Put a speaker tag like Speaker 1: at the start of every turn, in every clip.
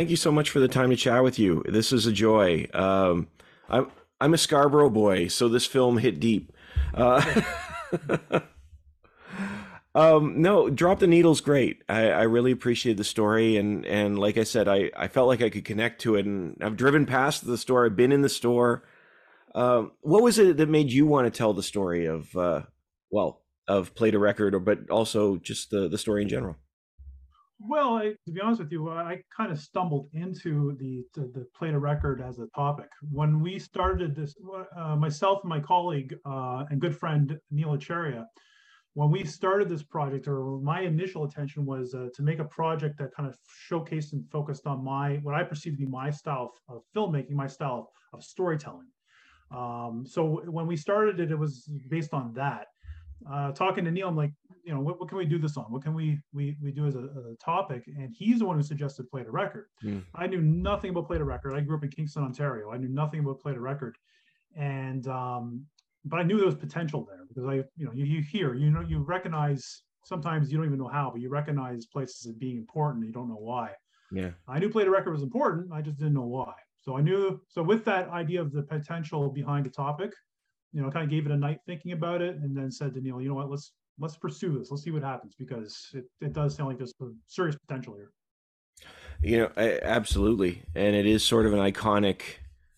Speaker 1: Thank you so much for the time to chat with you. This is a joy. Um, I'm I'm a Scarborough boy, so this film hit deep. Uh, um, no, drop the needle's great. I, I really appreciate the story, and and like I said, I I felt like I could connect to it, and I've driven past the store. I've been in the store. Um, what was it that made you want to tell the story of uh, well of Play De Record, or but also just the the story in general?
Speaker 2: Well, I, to be honest with you, I kind of stumbled into the the, the Play De Record as a topic when we started this. Uh, myself and my colleague uh, and good friend Neil Acharya, when we started this project, or my initial attention was uh, to make a project that kind of showcased and focused on my what I perceive to be my style of, of filmmaking, my style of, of storytelling. Um, so when we started it, it was based on that. Uh, talking to Neil, I'm like, you know, what, what can we do this on? What can we we we do as a, a topic? And he's the one who suggested play de record. Mm. I knew nothing about play de record. I grew up in Kingston, Ontario. I knew nothing about play de record, and um, but I knew there was potential there because I, you know, you, you hear, you know, you recognize. Sometimes you don't even know how, but you recognize places as being important. you don't know why.
Speaker 1: Yeah,
Speaker 2: I knew play de record was important. I just didn't know why. So I knew. So with that idea of the potential behind the topic, you know, kind of gave it a night thinking about it, and then said to Neil, you know what, let's let's pursue this. Let's see what happens because it, it does sound like there's serious potential here.
Speaker 1: You know, absolutely, and it is sort of an iconic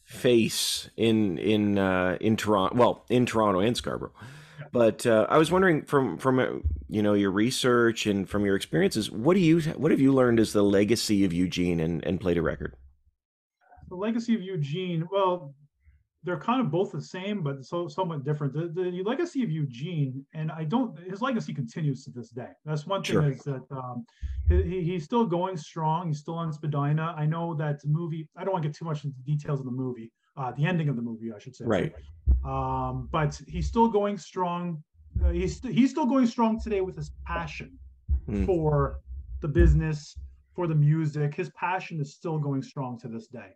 Speaker 1: face in in uh, in Toronto. Well, in Toronto and Scarborough. But uh, I was wondering from from uh, you know your research and from your experiences, what do you what have you learned as the legacy of Eugene and and Play De Record?
Speaker 2: The legacy of Eugene. Well, they're kind of both the same, but so somewhat different. The, the legacy of Eugene, and I don't, his legacy continues to this day. That's one thing sure. is that um, he, he's still going strong. He's still on Spadina. I know that movie, I don't want to get too much into details of the movie, uh, the ending of the movie, I should say.
Speaker 1: Right.
Speaker 2: Um, but he's still going strong. Uh, he's, he's still going strong today with his passion mm. for the business, for the music. His passion is still going strong to this day.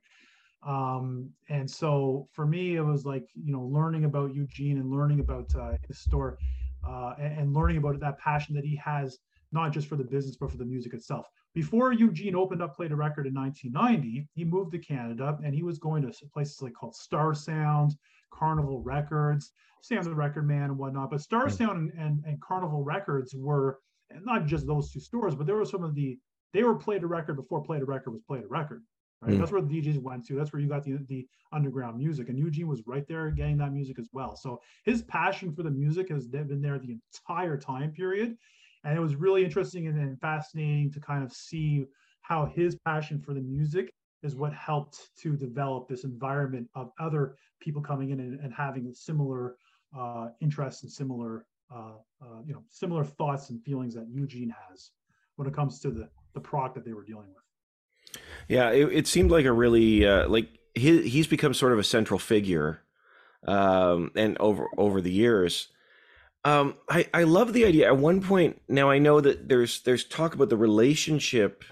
Speaker 2: Um, and so for me, it was like, you know, learning about Eugene and learning about uh, his store uh, and, and, learning about that passion that he has, not just for the business, but for the music itself. Before Eugene opened up Play De Record in 1990, he moved to Canada and he was going to places like called Star Sound, Carnival Records, Sam the Record Man and whatnot. But Star Sound and, and, and Carnival Records were not just those two stores, but there were some of the, they were Play De Record before Play De Record was Play De Record. Right? Mm. That's where the DJs went to. That's where you got the the underground music, and Eugene was right there getting that music as well. So his passion for the music has been there the entire time period, and it was really interesting and, and fascinating to kind of see how his passion for the music is what helped to develop this environment of other people coming in and, and having similar uh, interests and similar uh, uh, you know similar thoughts and feelings that Eugene has when it comes to the the product that they were dealing with.
Speaker 1: Yeah, it, it seemed like a really uh, like he, he's become sort of a central figure, um, and over over the years. Um, I, I love the idea. At one point, now I know that there's there's talk about the relationship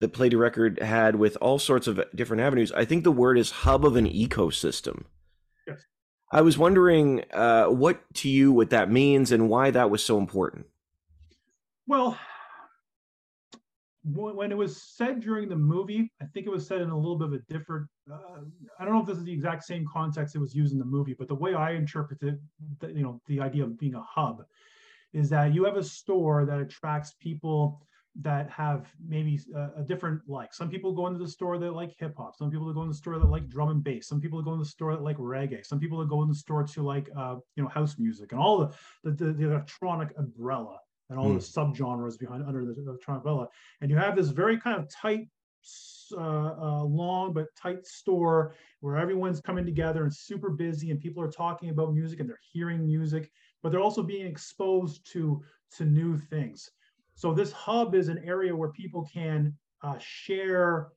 Speaker 1: that Play De Record had with all sorts of different avenues. I think the word is hub of an ecosystem.
Speaker 2: Yes.
Speaker 1: I was wondering uh, what to you what that means and why that was so important.
Speaker 2: Well, when it was said during the movie, I think it was said in a little bit of a different. Uh, I don't know if this is the exact same context it was used in the movie, but the way I interpret it, you know, the idea of being a hub, is that you have a store that attracts people that have maybe a, a different like. Some people go into the store that like hip hop. Some people go in the store that like drum and bass. Some people go in the store that like reggae. Some people go in the store to like uh, you know house music and all the the, the, the electronic umbrella and all mm. the subgenres behind under the, the Trombella. And you have this very kind of tight, uh, uh, long but tight store where everyone's coming together and super busy, and people are talking about music and they're hearing music, but they're also being exposed to to new things. So this hub is an area where people can uh, share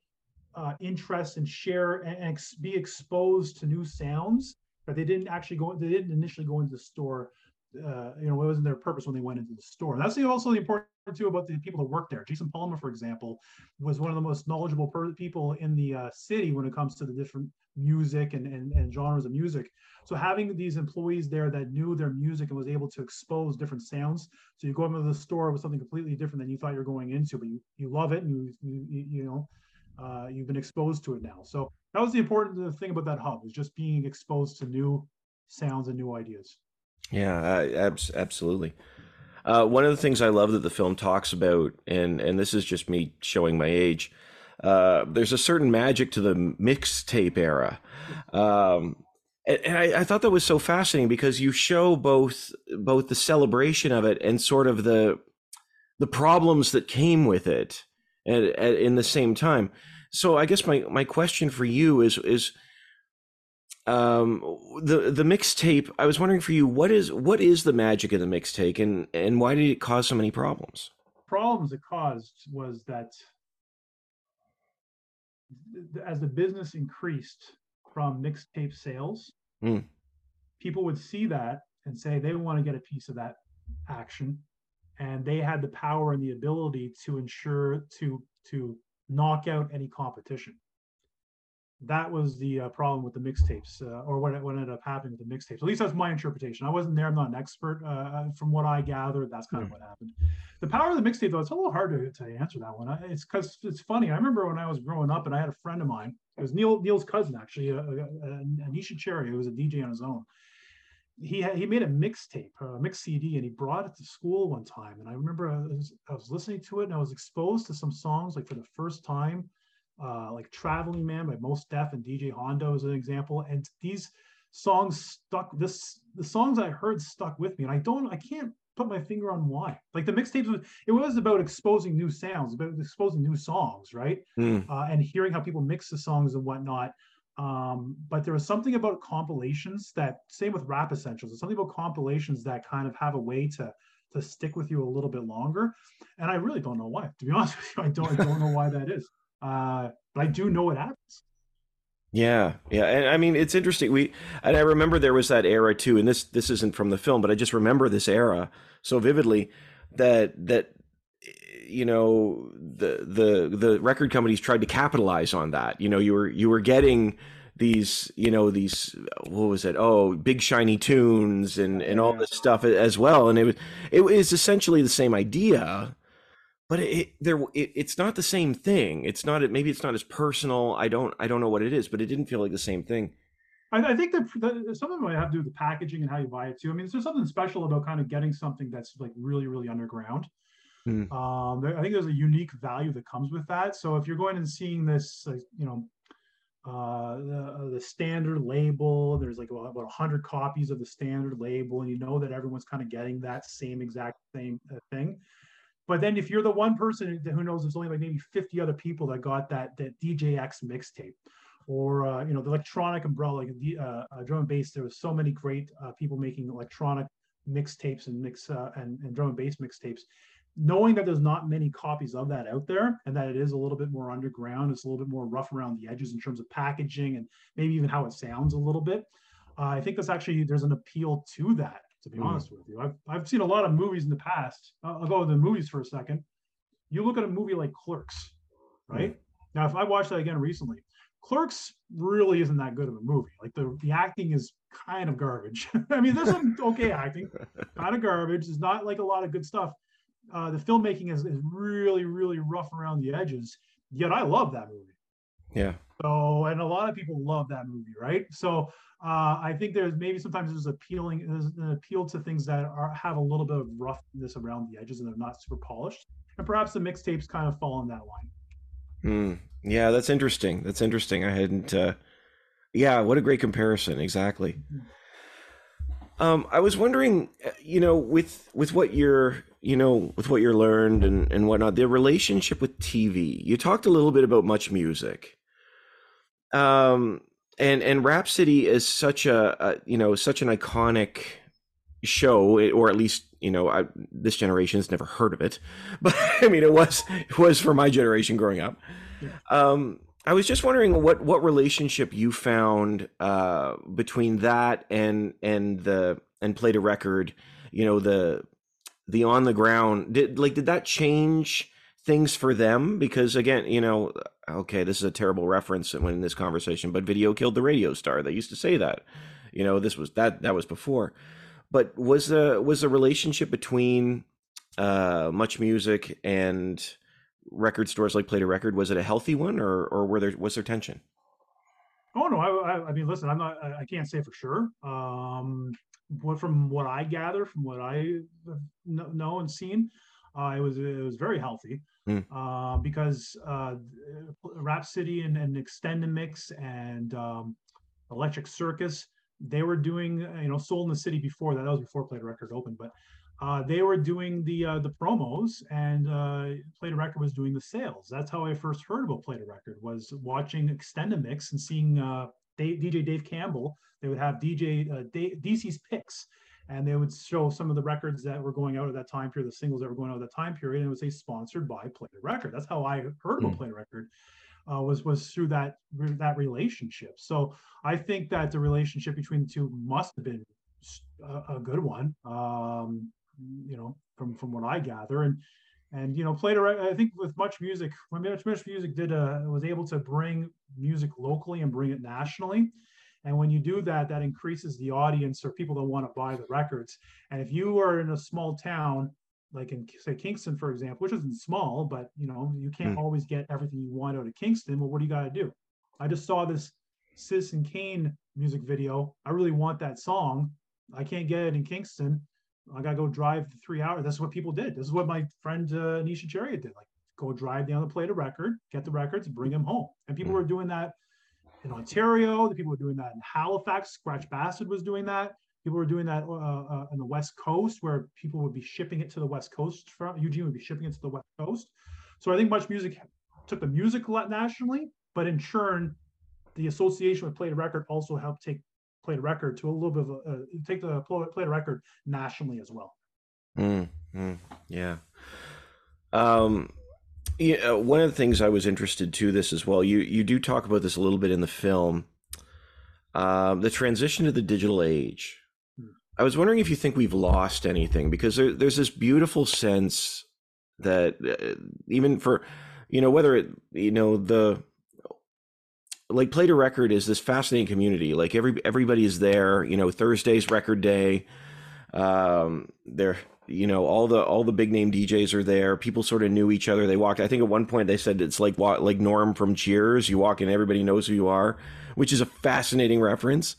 Speaker 2: uh, interests and share and, and ex- be exposed to new sounds that they didn't actually go. They didn't initially go into the store uh, you know, what wasn't their purpose when they went into the store. That's also the important too about the people that work there. Jason Palmer, for example, was one of the most knowledgeable per- people in the uh, city when it comes to the different music and, and, and genres of music. So having these employees there that knew their music and was able to expose different sounds. So you go into the store with something completely different than you thought you were going into, but you, you love it and you, you, you know, uh, you've been exposed to it now. So that was the important thing about that hub is just being exposed to new sounds and new ideas.
Speaker 1: Yeah, uh, absolutely. Uh, one of the things I love that the film talks about, and and this is just me showing my age. Uh, there's a certain magic to the mixtape era, um, and, and I, I, thought that was so fascinating because you show both both the celebration of it and sort of the the problems that came with it, at, at, in the same time. So I guess my my question for you is is um the the mixtape i was wondering for you what is what is the magic of the mixtape and and why did it cause so many problems?
Speaker 2: Problems it caused was that as the business increased from mixtape sales mm. people would see that and say they want to get a piece of that action. And they had the power and the ability to ensure to to knock out any competition that was the uh, problem with the mixtapes, uh, or what, what ended up happening with the mixtapes. At least that's my interpretation. I wasn't there; I'm not an expert. Uh, uh from what I gathered, that's kind mm-hmm. of what happened. The power of the mixtape, though, it's a little hard to, to answer that one. It's because it's funny. I remember when I was growing up, and I had a friend of mine. It was Neil Neil's cousin, actually, uh, uh, Anisha Cherry, who was a DJ on his own. He had, he made a mixtape, a mix CD, and he brought it to school one time. And I remember I was, I was listening to it, and I was exposed to some songs like for the first time uh, like Traveling Man by Mos Def and DJ Honda as an example. And these songs stuck. This the songs I heard stuck with me, and I don't, I can't put my finger on why. Like the mixtapes was, it was about exposing new sounds, about exposing new songs, right? Mm. Uh, and hearing how people mix the songs and whatnot. Um, but there was something about compilations that, same with Rap Essentials, there's something about compilations that kind of have a way to to stick with you a little bit longer. And I really don't know why. To be honest with you, I don't, I don't know why that is. Uh, but I do know it happens.
Speaker 1: Yeah, yeah, and I mean it's interesting. We and I remember there was that era too, and this this isn't from the film, but I just remember this era so vividly that that you know the the the record companies tried to capitalize on that. You know, you were you were getting these you know these what was it oh big shiny tunes and and all this stuff as well and it was it was essentially the same idea but it, there it, it's not the same thing it's not maybe it's not as personal i don't i don't know what it is but it didn't feel like the same thing
Speaker 2: i, I think that, that some of them might have to do with the packaging and how you buy it too i mean there's something special about kind of getting something that's like really really underground mm. um there, i think there's a unique value that comes with that so if you're going and seeing this like, you know uh, the, the standard label. There's like about, about 100 copies of the standard label, and you know that everyone's kind of getting that same exact same uh, thing. But then if you're the one person who knows there's only like maybe 50 other people that got that that DJX mixtape, or uh, you know the electronic umbrella, like the uh, uh, drum and bass, there was so many great uh, people making electronic mixtapes and mix uh, and, and drum and bass mixtapes. Knowing that there's not many copies of that out there, and that it is a little bit more underground, it's a little bit more rough around the edges in terms of packaging and maybe even how it sounds a little bit. Uh, I think that's actually there's an appeal to that to be mm. honest with you. I've, I've seen a lot of movies in the past. I'll, I'll go to the movies for a second. You look at a movie like Clerks, right? Mm. Now, if I watched that again recently, Clerks really isn't that good of a movie. Like the, the acting is kind of garbage. I mean, there's some okay acting, kind of garbage. There's not like a lot of good stuff. Uh, the filmmaking is, is really, really rough around the edges. Yet I love that movie.
Speaker 1: Yeah.
Speaker 2: So, and a lot of people love that movie, right? So, uh, I think there's maybe sometimes there's appealing there's an appeal to things that are have a little bit of roughness around the edges and they're not super polished, and perhaps the mixtapes kind of fall in that line.
Speaker 1: Hmm. Yeah, that's interesting. That's interesting. I hadn't. Uh, yeah, what a great comparison. Exactly. Mm-hmm. Um, I was wondering, uh, you know, with with what you're, you know, with what you're learned and and whatnot, the relationship with TV. You talked a little bit about much music. Um, and and Rap City is such a, a you know such an iconic show, or at least you know I, this generation has never heard of it, but I mean it was it was for my generation growing up. Yeah. Um, I was just wondering what what relationship you found uh, between that and and the and Play De Record, you know the the on the ground did like did that change things for them because again you know okay this is a terrible reference when in this conversation but video killed the radio star they used to say that you know this was that that was before but was the was the relationship between uh much music and record stores like Play De Record? Was it a healthy one, or or were there was there tension?
Speaker 2: Oh no, I, I mean, listen, I'm not, I can't say for sure. Um, what from what I gather, from what I know and seen, uh, it was it was very healthy mm. uh, because uh, City and, and Extendamix and um, Electric Circus they were doing you know Soul in the City before that. That was before Play De Record opened, but uh, they were doing the uh, the promos and uh, Play De Record was doing the sales. That's how I first heard about Play De Record was watching Extendamix and Mix and seeing uh, Dave, DJ Dave Campbell. They would have DJ uh, DC's picks and they would show some of the records that were going out at that time period, the singles that were going out at that time period, and it would say sponsored by Play De Record. That's how I heard about mm. Play De Record. Uh, was was through that that relationship. So I think that the relationship between the two must have been a, a good one. Um, you know, from from what I gather, and and you know, played. I think with much music, when much much music did uh, was able to bring music locally and bring it nationally. And when you do that, that increases the audience or people that want to buy the records. And if you are in a small town, like in say Kingston, for example, which isn't small, but you know, you can't mm. always get everything you want out of Kingston. Well, what do you got to do? I just saw this Citizen Kane music video. I really want that song. I can't get it in Kingston. I gotta go drive three hours. That's what people did. This is what my friend uh, Nisha Chariot did. Like go drive down the plate of record, get the records, bring them home. And people mm. were doing that in Ontario. The people were doing that in Halifax. Skratch Bastid was doing that. People were doing that uh, uh, on the West Coast, where people would be shipping it to the West Coast. From Eugene would be shipping it to the West Coast. So I think Much Music took the music a lot nationally, but in turn, the association with Play De Record also helped take Play De Record to a little bit of a, uh, take the Play De Record nationally as well.
Speaker 1: Mm, mm, yeah. Um, yeah, uh, one of the things I was interested to this as well. You you do talk about this a little bit in the film. Um, the transition to the digital age. Hmm. I was wondering if you think we've lost anything because there, there's this beautiful sense that uh, even for you know whether it you know the like play de record is this fascinating community like every everybody is there you know thursday's record day um they're you know all the all the big name DJs are there. People sort of knew each other. They walked. I think at one point they said it's like like Norm from Cheers. You walk in, everybody knows who you are, which is a fascinating reference.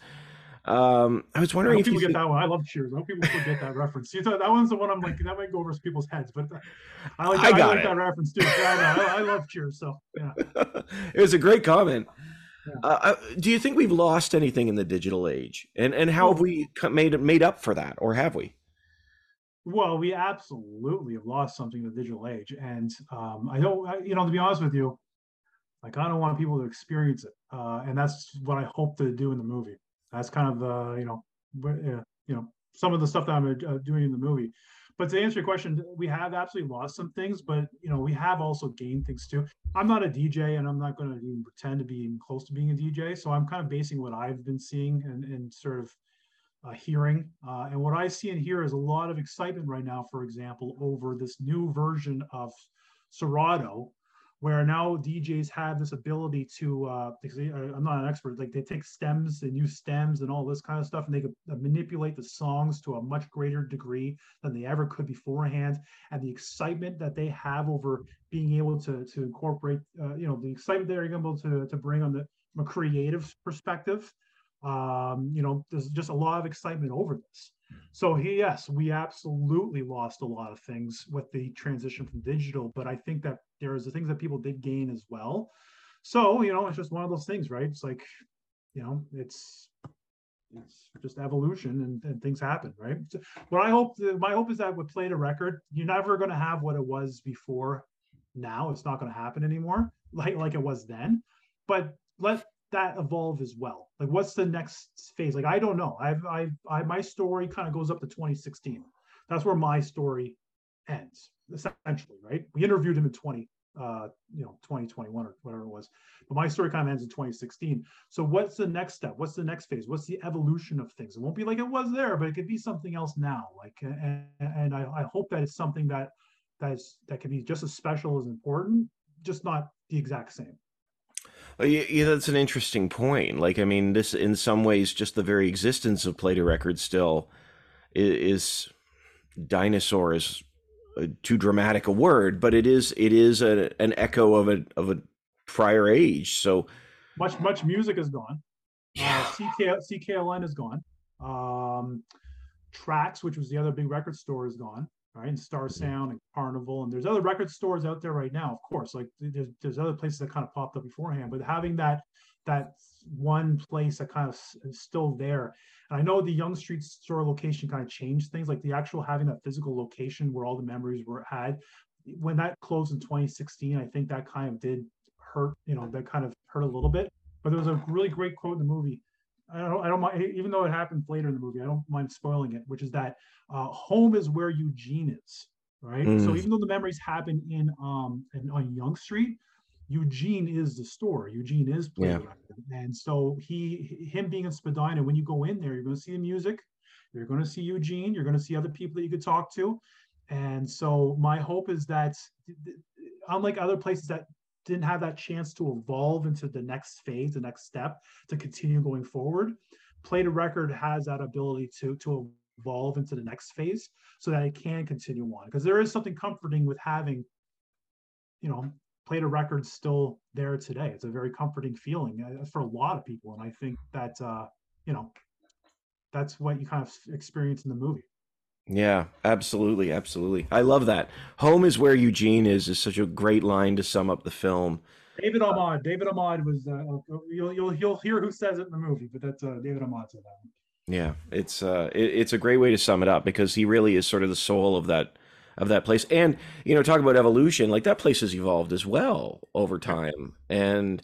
Speaker 1: Um, I was wondering
Speaker 2: I
Speaker 1: if
Speaker 2: people get think... that one. I love Cheers. I hope people get that reference. You thought that one's the one I'm like that might go over people's heads, but I like, I, I like that reference too. Yeah, I, I, love Cheers. So yeah,
Speaker 1: it was a great comment. Yeah. Uh, do you think we've lost anything in the digital age, and and how have we made made up for that, or have we?
Speaker 2: Well, we absolutely have lost something in the digital age, and um, I don't, you know, to be honest with you, like I don't want people to experience it, uh, and that's what I hope to do in the movie. That's kind of the, you know, uh, you know, some of the stuff that I'm uh, doing in the movie. But to answer your question, we have absolutely lost some things, but you know, we have also gained things too. I'm not a DJ, and I'm not going to even pretend to be close to being a DJ. So I'm kind of basing what I've been seeing and, and sort of uh, hearing. Uh, and what I see and hear is a lot of excitement right now, for example, over this new version of Serato, where now DJs have this ability to, uh, uh, I'm not an expert, like they take stems and use stems and all this kind of stuff, and they could uh, manipulate the songs to a much greater degree than they ever could beforehand. And the excitement that they have over being able to, to incorporate, uh, you know, the excitement they're able to, to bring on the, from a creative perspective um, you know, there's just a lot of excitement over this. So he, yes, we absolutely lost a lot of things with the transition from digital, but I think that there's the things that people did gain as well. So you know, it's just one of those things, right? It's like, you know, it's it's just evolution and, and things happen, right? So what I hope, my hope is that with play de record, you're never going to have what it was before. Now it's not going to happen anymore, like like it was then. But let that evolve as well? Like, what's the next phase? Like, I don't know. I've, I've, I, my story kind of goes up to 2016. That's where my story ends, essentially, right? We interviewed him in 20, uh, you know, 2021 or whatever it was, but my story kind of ends in 2016. So, what's the next step? What's the next phase? What's the evolution of things? It won't be like it was there, but it could be something else now. Like, and, and I, I hope that it's something that that is that can be just as special as important, just not the exact same.
Speaker 1: Yeah, yeah, that's an interesting point. Like, I mean, this in some ways, just the very existence of play de record still is, dinosaur is uh, too dramatic a word, but it is it is a, an echo of a of a prior age. So
Speaker 2: much much music is gone. Uh,
Speaker 1: yeah,
Speaker 2: uh, CK, CKLN is gone. Um, Trax, which was the other big record store, is gone. Right, and Star
Speaker 1: Mm-hmm.
Speaker 2: Sound and Carnival, and there's other record stores out there right now. Of course, like there's there's other places that kind of popped up beforehand, but having that that one place that kind of is still there. And I know the Yonge Street store location kind of changed things, like the actual having that physical location where all the memories were had. When that closed in 2016, I think that kind of did hurt, you know, that kind of hurt a little bit. But there was a really great quote in the movie. I don't, I don't mind, even though it happened later in the movie, I don't mind spoiling it, which is that uh, home is where Eugene is, right?
Speaker 1: Mm.
Speaker 2: So even though the memories happen in um in, on Yonge Street, Eugene is the store. Eugene is
Speaker 1: Yeah.
Speaker 2: playing, and so he him being in Spadina. When you go in there, you're going to see the music, you're going to see Eugene, you're going to see other people that you could talk to, and so my hope is that unlike other places that didn't have that chance to evolve into the next phase, the next step to continue going forward, Play De Record has that ability to to evolve into the next phase so that it can continue on. Because there is something comforting with having you know play de records still there today. It's a very comforting feeling uh, for a lot of people. And i think that uh you know that's what you kind of experience in the movie
Speaker 1: yeah, absolutely, absolutely. I love that. Home is where Eugene is is such a great line to sum up the film.
Speaker 2: david ahmad david ahmad was uh, you'll, you'll you'll hear who says it in the movie but that's uh david ahmad said that
Speaker 1: Yeah, it's uh, it, it's a great way to sum it up because he really is sort of the soul of that of that place. And you know, talk about evolution, like that place has evolved as well over time, and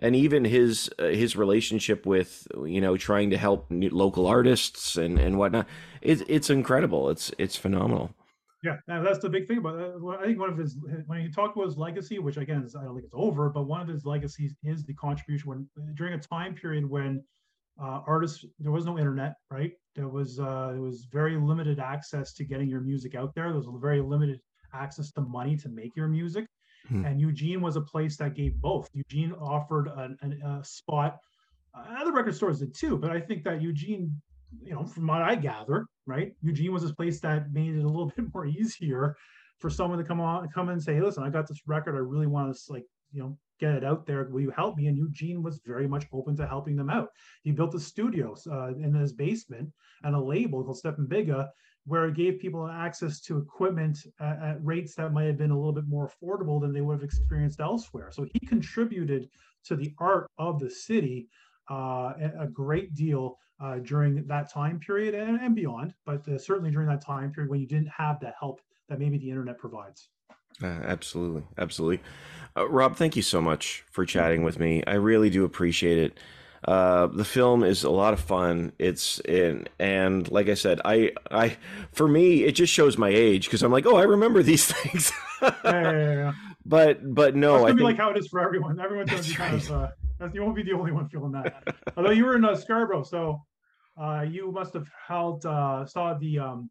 Speaker 1: and even his uh, his relationship with you know trying to help local artists and and whatnot. It's it's incredible. It's it's phenomenal.
Speaker 2: Yeah, that's the big thing about. Uh, I think one of his when he talked about his legacy, which again is, I don't think it's over, but one of his legacies is the contribution when during a time period when uh, artists there was no internet, right? There was uh, there was very limited access to getting your music out there. There was very limited access to money to make your music,
Speaker 1: Hmm.
Speaker 2: and Eugene was a place that gave both. Eugene offered an, an, a spot. Uh, other record stores did too, but I think that Eugene you know, from what I gather, right, Eugene was this place that made it a little bit more easier for someone to come on, come and say, hey, listen, I got this record. I really want to like, you know, get it out there. Will you help me? And Eugene was very much open to helping them out. He built a studio uh, in his basement and a label called Step and Bigga, where it gave people access to equipment at, at rates that might have been a little bit more affordable than they would have experienced elsewhere. So he contributed to the art of the city uh, a great deal uh, during that time period and, and beyond, but uh, certainly during that time period when you didn't have the help that maybe the internet provides.
Speaker 1: Uh, absolutely, absolutely. Uh, Rob, thank you so much for chatting with me. I really do appreciate it. Uh, the film is a lot of fun. It's in, and like I said, I, I, for me, it just shows my age because I'm like, oh, I remember these things.
Speaker 2: yeah, yeah, yeah.
Speaker 1: But, but no,
Speaker 2: It's
Speaker 1: I think,
Speaker 2: like how it is for everyone. Everyone's gonna be
Speaker 1: That's
Speaker 2: kind of. Uh, you won't be the only one feeling that. Although you were in uh, Scarborough, so uh, you must have held uh, saw the. Um,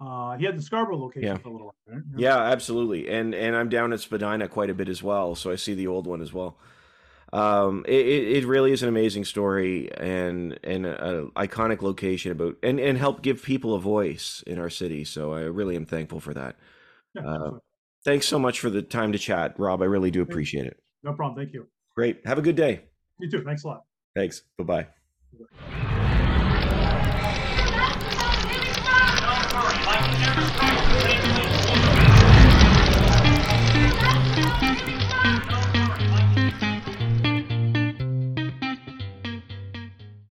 Speaker 2: uh, he had the Scarborough location
Speaker 1: Yeah.
Speaker 2: for a little while. Right?
Speaker 1: yeah, absolutely. And and I'm down at Spadina quite a bit as well, so I see the old one as well. Um, it, it really is an amazing story and and an iconic location about and and help give people a voice in our city. So I really am thankful for that.
Speaker 2: Yeah,
Speaker 1: Uh. Thanks so much for the time to chat, Rob. I really do appreciate it.
Speaker 2: no problem. Thank you.
Speaker 1: Great. Have a good day.
Speaker 2: You too. Thanks a lot.
Speaker 1: Thanks. Bye bye.